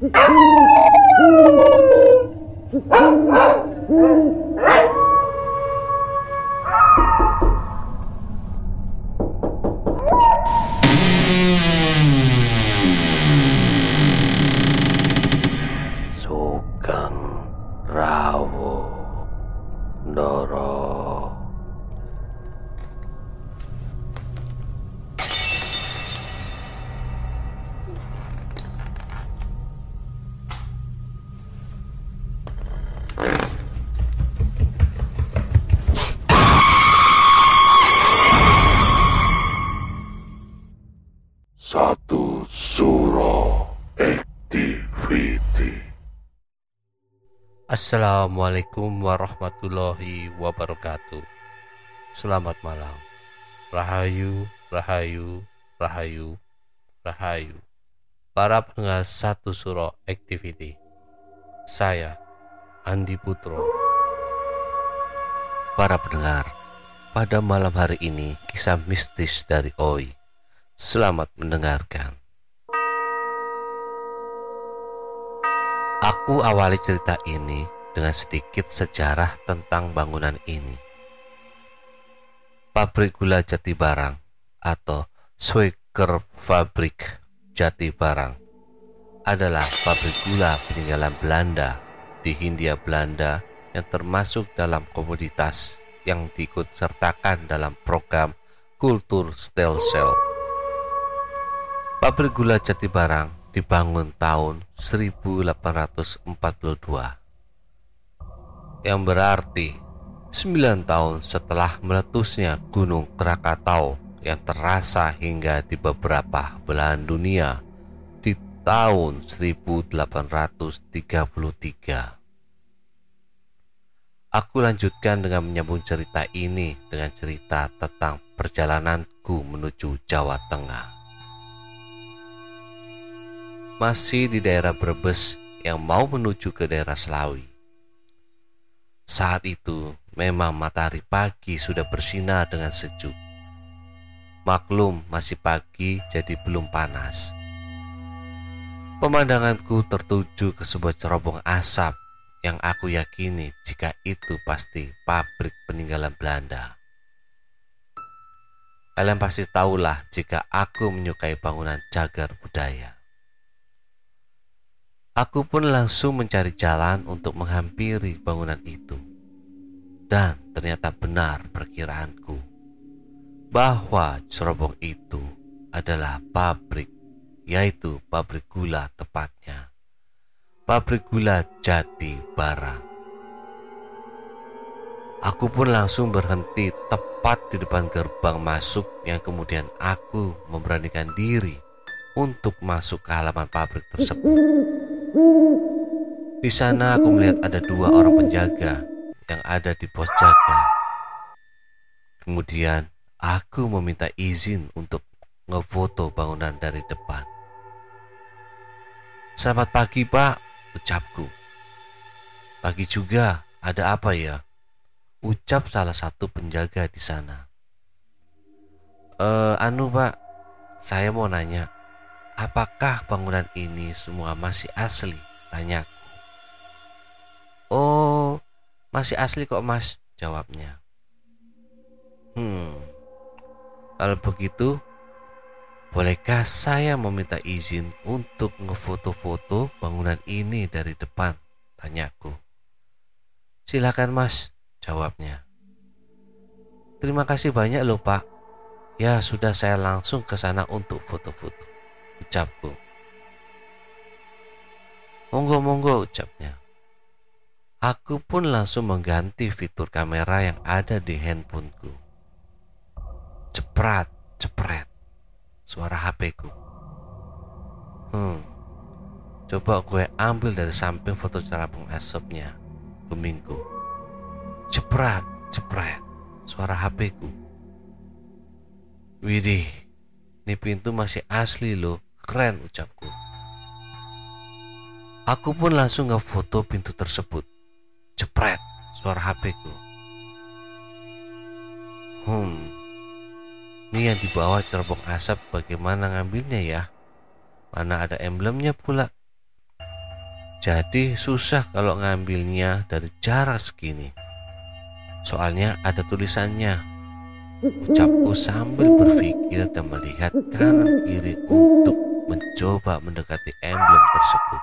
Oh, my God. Assalamualaikum warahmatullahi wabarakatuh. Selamat malam. Rahayu, rahayu, rahayu, rahayu. Para pendengar satu suro activity. Saya Andi Putro. Para pendengar, pada malam hari ini kisah mistis dari Oi. Selamat mendengarkan. Aku awali cerita ini dengan sedikit sejarah tentang bangunan ini. Pabrik gula Jati Barang atau Sweker Fabrik Jati Barang adalah pabrik gula peninggalan Belanda di Hindia Belanda yang termasuk dalam komoditas yang diikut sertakan dalam program Kultur Stelsel. Pabrik gula Jati Barang dibangun tahun 1842 yang berarti 9 tahun setelah meletusnya Gunung Krakatau yang terasa hingga di beberapa belahan dunia di tahun 1833. Aku lanjutkan dengan menyambung cerita ini dengan cerita tentang perjalananku menuju Jawa Tengah masih di daerah Brebes yang mau menuju ke daerah Selawi. Saat itu memang matahari pagi sudah bersinar dengan sejuk. Maklum masih pagi jadi belum panas. Pemandanganku tertuju ke sebuah cerobong asap yang aku yakini jika itu pasti pabrik peninggalan Belanda. Kalian pasti tahulah jika aku menyukai bangunan cagar budaya. Aku pun langsung mencari jalan untuk menghampiri bangunan itu. Dan ternyata benar perkiraanku bahwa cerobong itu adalah pabrik, yaitu pabrik gula tepatnya. Pabrik gula Jati Barang. Aku pun langsung berhenti tepat di depan gerbang masuk yang kemudian aku memberanikan diri untuk masuk ke halaman pabrik tersebut. Di sana aku melihat ada dua orang penjaga yang ada di pos jaga. Kemudian aku meminta izin untuk ngefoto bangunan dari depan. Selamat pagi pak, ucapku. Pagi juga, ada apa ya? Ucap salah satu penjaga di sana. Eh, anu pak, saya mau nanya, apakah bangunan ini semua masih asli? Tanyaku. Oh, masih asli kok mas, jawabnya. Hmm, kalau begitu, bolehkah saya meminta izin untuk ngefoto-foto bangunan ini dari depan? Tanyaku. Silakan mas, jawabnya. Terima kasih banyak loh pak. Ya sudah saya langsung ke sana untuk foto-foto. Ucapku. Monggo monggo ucapnya. Aku pun langsung mengganti fitur kamera yang ada di handphoneku. Ceprat, cepret. Suara HP-ku. Hmm. Coba gue ambil dari samping foto cerabung asapnya. Kumingku. Ceprat, cepret. Suara HP-ku. Widih, ini pintu masih asli loh. Keren ucapku. Aku pun langsung ngefoto pintu tersebut. Jepret suara HP ku. Hmm, ini yang di bawah cerobong asap bagaimana ngambilnya ya? Mana ada emblemnya pula? Jadi susah kalau ngambilnya dari jarak segini. Soalnya ada tulisannya. Ucapku sambil berpikir dan melihat kanan kiri untuk mencoba mendekati emblem tersebut.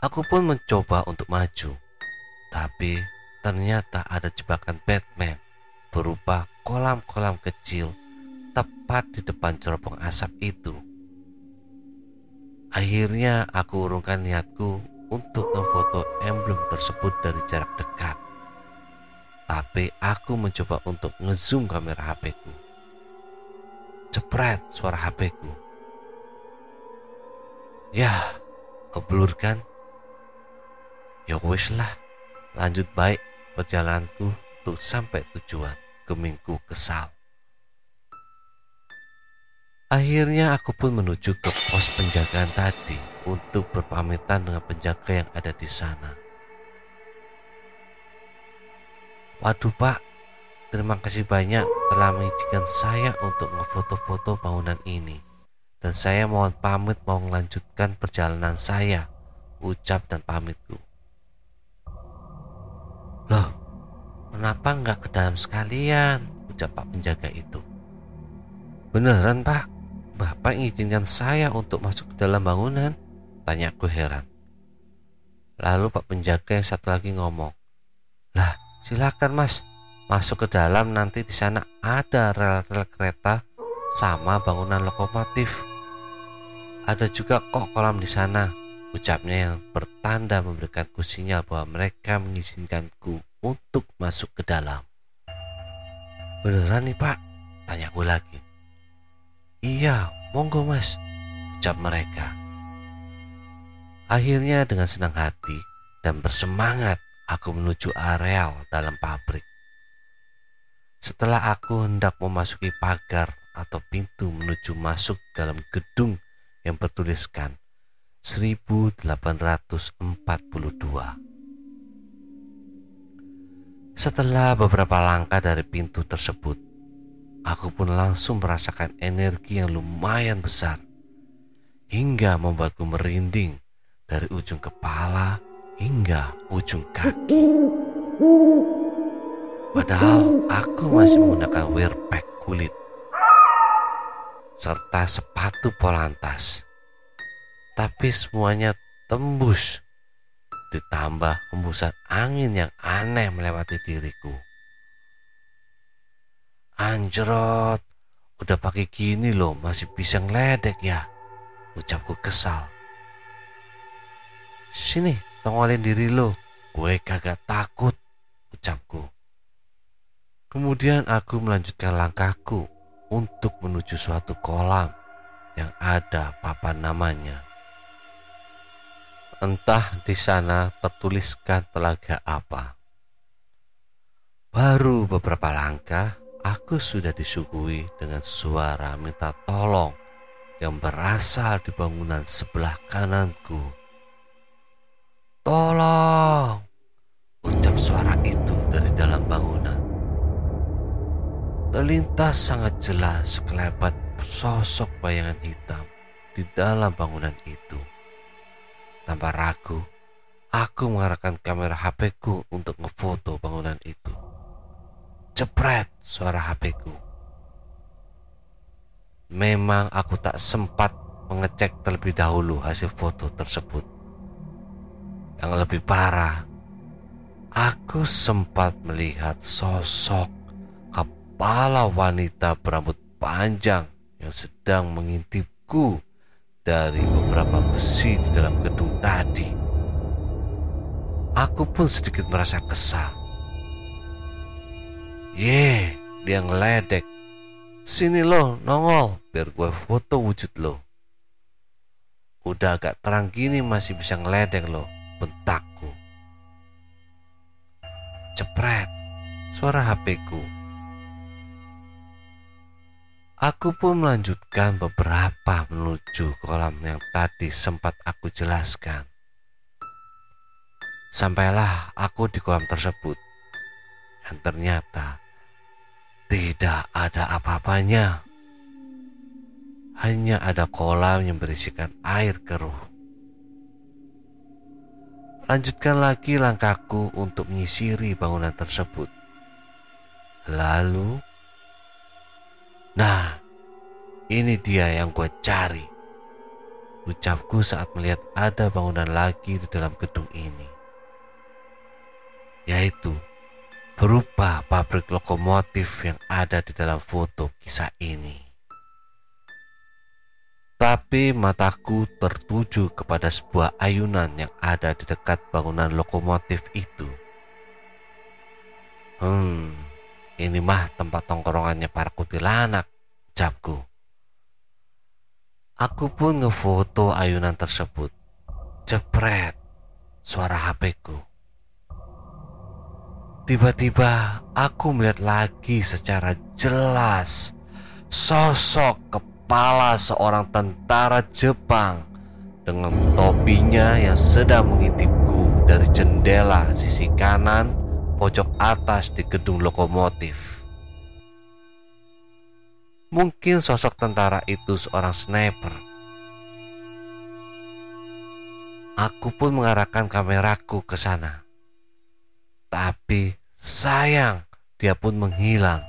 Aku pun mencoba untuk maju, tapi ternyata ada jebakan Batman berupa kolam-kolam kecil tepat di depan cerobong asap itu. Akhirnya aku urungkan niatku untuk ngefoto emblem tersebut dari jarak dekat. Tapi aku mencoba untuk ngezoom kamera HP-ku. Cepret suara HP-ku. Ya, keblur kan? Ya wis lah, lanjut baik perjalananku untuk sampai tujuan. Gemingku kesal. Akhirnya aku pun menuju ke pos penjagaan tadi untuk berpamitan dengan penjaga yang ada di sana. Waduh pak, terima kasih banyak telah mengizinkan saya untuk ngefoto-foto bangunan ini. Dan saya mohon pamit mau melanjutkan perjalanan saya, ucap dan pamitku. Loh, kenapa nggak ke dalam sekalian? Ucap pak penjaga itu. Beneran pak, Bapak mengizinkan saya untuk masuk ke dalam bangunan? Tanyaku heran. Lalu Pak penjaga yang satu lagi ngomong, Lah, silakan mas, masuk ke dalam nanti di sana ada rel-rel kereta sama bangunan lokomotif. Ada juga kok kolam di sana, ucapnya yang bertanda memberikanku sinyal bahwa mereka mengizinkanku untuk masuk ke dalam. Beneran nih pak? Tanyaku lagi. Iya, monggo mas, ucap mereka. Akhirnya dengan senang hati dan bersemangat aku menuju areal dalam pabrik. Setelah aku hendak memasuki pagar atau pintu menuju masuk dalam gedung yang bertuliskan 1842. Setelah beberapa langkah dari pintu tersebut, aku pun langsung merasakan energi yang lumayan besar hingga membuatku merinding dari ujung kepala hingga ujung kaki. Padahal aku masih menggunakan wear pack kulit serta sepatu polantas. Tapi semuanya tembus ditambah hembusan angin yang aneh melewati diriku. Anjrot, udah pakai gini loh masih bisa ngeledek ya. Ucapku kesal. Sini, tongolin diri lo. Gue kagak takut, ucapku. Kemudian aku melanjutkan langkahku untuk menuju suatu kolam yang ada papan namanya. Entah di sana tertuliskan telaga apa. Baru beberapa langkah, aku sudah disuguhi dengan suara minta tolong yang berasal di bangunan sebelah kananku. Tolong! Ucap suara itu Terlintas sangat jelas sekelebat sosok bayangan hitam di dalam bangunan itu. Tanpa ragu, aku mengarahkan kamera HP-ku untuk ngefoto bangunan itu. Cepret suara HP-ku. Memang aku tak sempat mengecek terlebih dahulu hasil foto tersebut. Yang lebih parah, aku sempat melihat sosok kepala wanita berambut panjang yang sedang mengintipku dari beberapa besi di dalam gedung tadi. Aku pun sedikit merasa kesal Ye, dia ngeledek. Sini lo, nongol, biar gue foto wujud lo. Udah agak terang gini masih bisa ngeledek lo, bentakku. Cepret, suara HP-ku. Aku pun melanjutkan beberapa menuju kolam yang tadi sempat aku jelaskan. Sampailah aku di kolam tersebut. Dan ternyata tidak ada lanjutkan lagi langkahku untuk menyisiri bangunan tersebut. Lalu, nah, ini dia yang gue cari. Ucapku saat melihat ada bangunan lagi di dalam gedung ini, yaitu berupa pabrik lokomotif yang ada di dalam foto kisah ini. Tapi mataku tertuju kepada sebuah ayunan yang ada di dekat bangunan lokomotif itu. Hmm, ini mah tempat tongkrongannya para kutilanak, capku. Aku pun ngefoto ayunan tersebut. Jepret, suara HP-ku. Tiba-tiba aku melihat lagi secara jelas sosok kepala seorang tentara Jepang dengan topinya yang sedang mengintipku dari jendela sisi kanan pojok atas di gedung lokomotif. Mungkin sosok tentara itu seorang sniper. Aku pun mengarahkan kameraku ke sana. Tapi sayang, dia pun menghilang.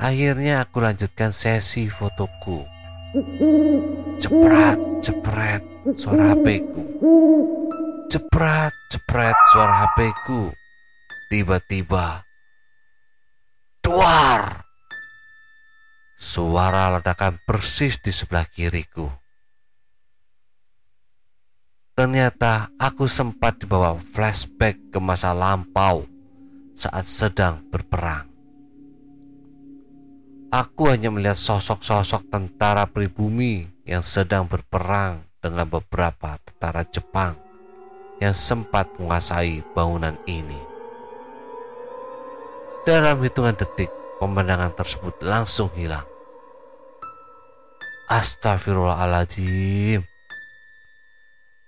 Akhirnya aku lanjutkan sesi fotoku. Ceprat, cepret, suara HP-ku. Ceprat, cepret, suara HP-ku. Tiba-tiba, duar! Suara ledakan persis di sebelah kiriku. Ternyata aku sempat dibawa flashback ke masa lampau saat sedang berperang. Aku hanya melihat sosok-sosok tentara pribumi yang sedang berperang dengan beberapa tentara Jepang yang sempat menguasai bangunan ini. Dalam hitungan detik, pemandangan tersebut langsung hilang. Astagfirullahaladzim.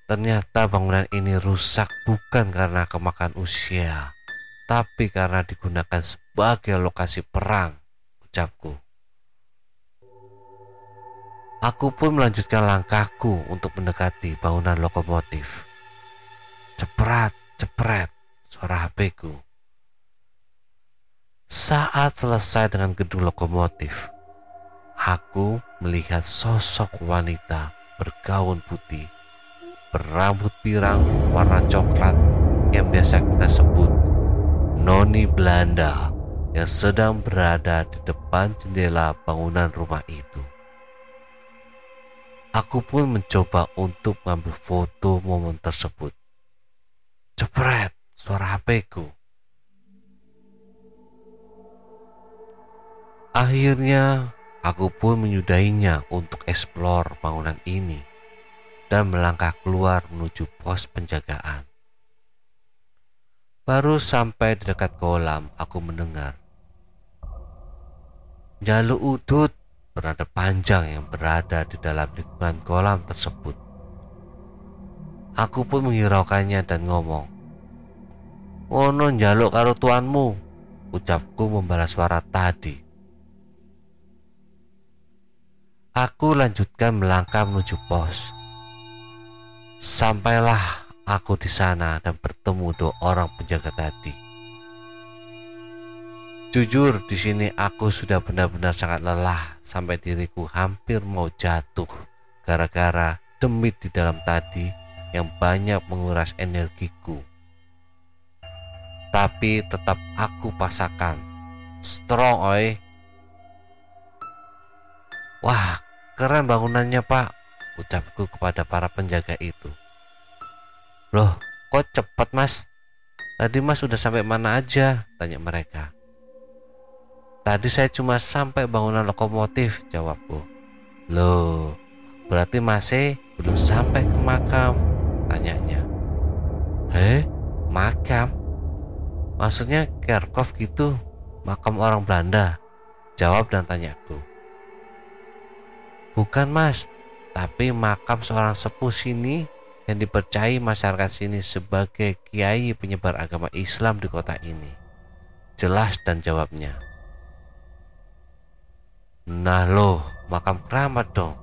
Ternyata bangunan ini rusak bukan karena kemakan usia, tapi karena digunakan sebagai lokasi perang, ucapku. Aku pun melanjutkan langkahku untuk mendekati bangunan lokomotif. Ceprat, cepret, suara HP-ku. Saat selesai dengan gedung lokomotif, aku melihat sosok wanita bergaun putih berambut pirang warna coklat yang biasa kita sebut Noni Belanda yang sedang berada di depan jendela bangunan rumah itu. Aku pun mencoba untuk mengambil foto momen tersebut. Cepret, suara HP-ku. Akhirnya, aku pun menyudahinya untuk eksplor bangunan ini dan melangkah keluar menuju pos penjagaan. Baru sampai di dekat kolam, aku mendengar Jalu udut bernada panjang yang berada di dalam lingkungan kolam tersebut. Aku pun menghiraukannya dan ngomong, Ono jaluk karo tuanmu, ucapku membalas suara tadi. Aku lanjutkan melangkah menuju pos. Sampailah aku di sana dan bertemu dua orang penjaga tadi. Jujur, di sini aku sudah benar-benar sangat lelah sampai diriku hampir mau jatuh gara-gara demit di dalam tadi yang banyak menguras energiku. Tapi tetap aku pasakan. Strong, oi. Wah, keren bangunannya, Pak ucapku kepada para penjaga itu. Loh, kok cepat mas? Tadi mas sudah sampai mana aja? Tanya mereka. Tadi saya cuma sampai bangunan lokomotif, jawabku. Loh, berarti masih belum sampai ke makam? Tanyanya. Heh, makam? Maksudnya Kerkov gitu, makam orang Belanda? Jawab dan tanyaku. Bukan mas, tapi makam seorang sepuh sini yang dipercayai masyarakat sini sebagai kiai penyebar agama Islam di kota ini. Jelas dan jawabnya. Nah loh, makam keramat dong.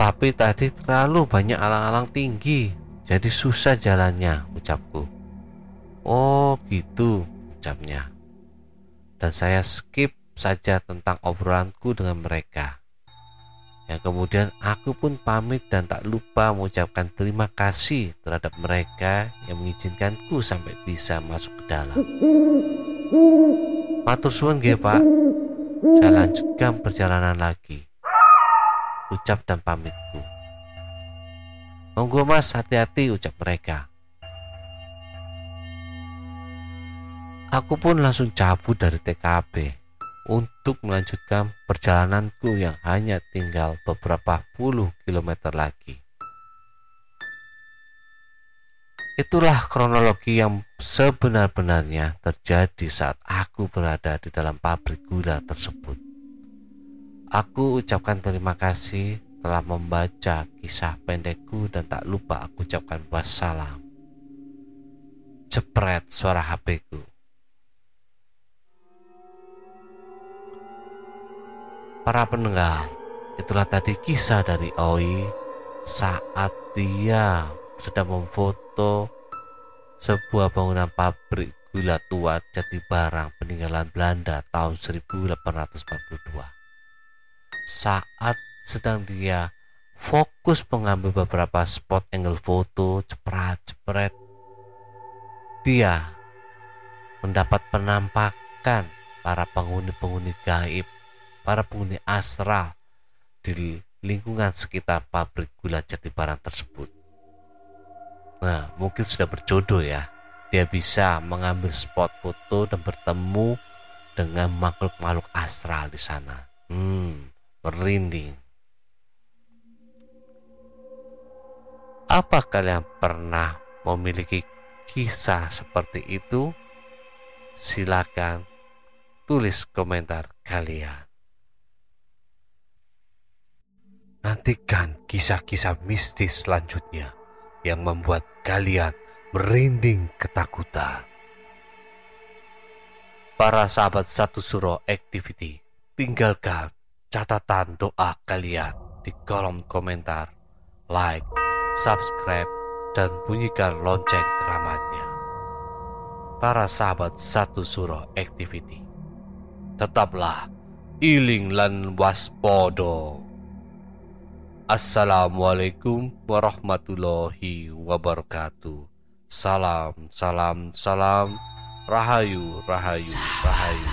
Tapi tadi terlalu banyak alang-alang tinggi, jadi susah jalannya, ucapku. Oh gitu, ucapnya. Dan saya skip saja tentang obrolanku dengan mereka. Yang kemudian aku pun pamit dan tak lupa mengucapkan terima kasih terhadap mereka yang mengizinkanku sampai bisa masuk ke dalam. Matur suwun nggih, Pak. Saya lanjutkan perjalanan lagi. Ucap dan pamitku. Monggo mas, hati-hati ucap mereka. Aku pun langsung cabut dari TKP untuk melanjutkan perjalananku yang hanya tinggal beberapa puluh kilometer lagi. Itulah kronologi yang sebenar-benarnya terjadi saat aku berada di dalam pabrik gula tersebut. Aku ucapkan terima kasih telah membaca kisah pendekku dan tak lupa aku ucapkan wassalam. Jepret suara HP-ku. Para pendengar, itulah tadi kisah dari Oi saat dia sedang memfoto sebuah bangunan pabrik gula tua jati barang peninggalan Belanda tahun 1842. Saat sedang dia fokus mengambil beberapa spot angle foto cepret-cepret, dia mendapat penampakan para penghuni-penghuni gaib para penghuni astral di lingkungan sekitar pabrik gula Jatibarang tersebut. Nah, mungkin sudah berjodoh ya. Dia bisa mengambil spot foto dan bertemu dengan makhluk-makhluk astral di sana. Hmm, merinding. Apa kalian pernah memiliki kisah seperti itu? Silakan tulis komentar kalian. Nantikan kisah-kisah mistis selanjutnya yang membuat kalian merinding ketakutan. Para sahabat satu suro activity, tinggalkan catatan doa kalian di kolom komentar, like, subscribe, dan bunyikan lonceng keramatnya. Para sahabat satu suro activity, tetaplah iling lan waspodo. Assalamualaikum warahmatullahi wabarakatuh. Salam, salam, salam. Rahayu, rahayu, rahayu.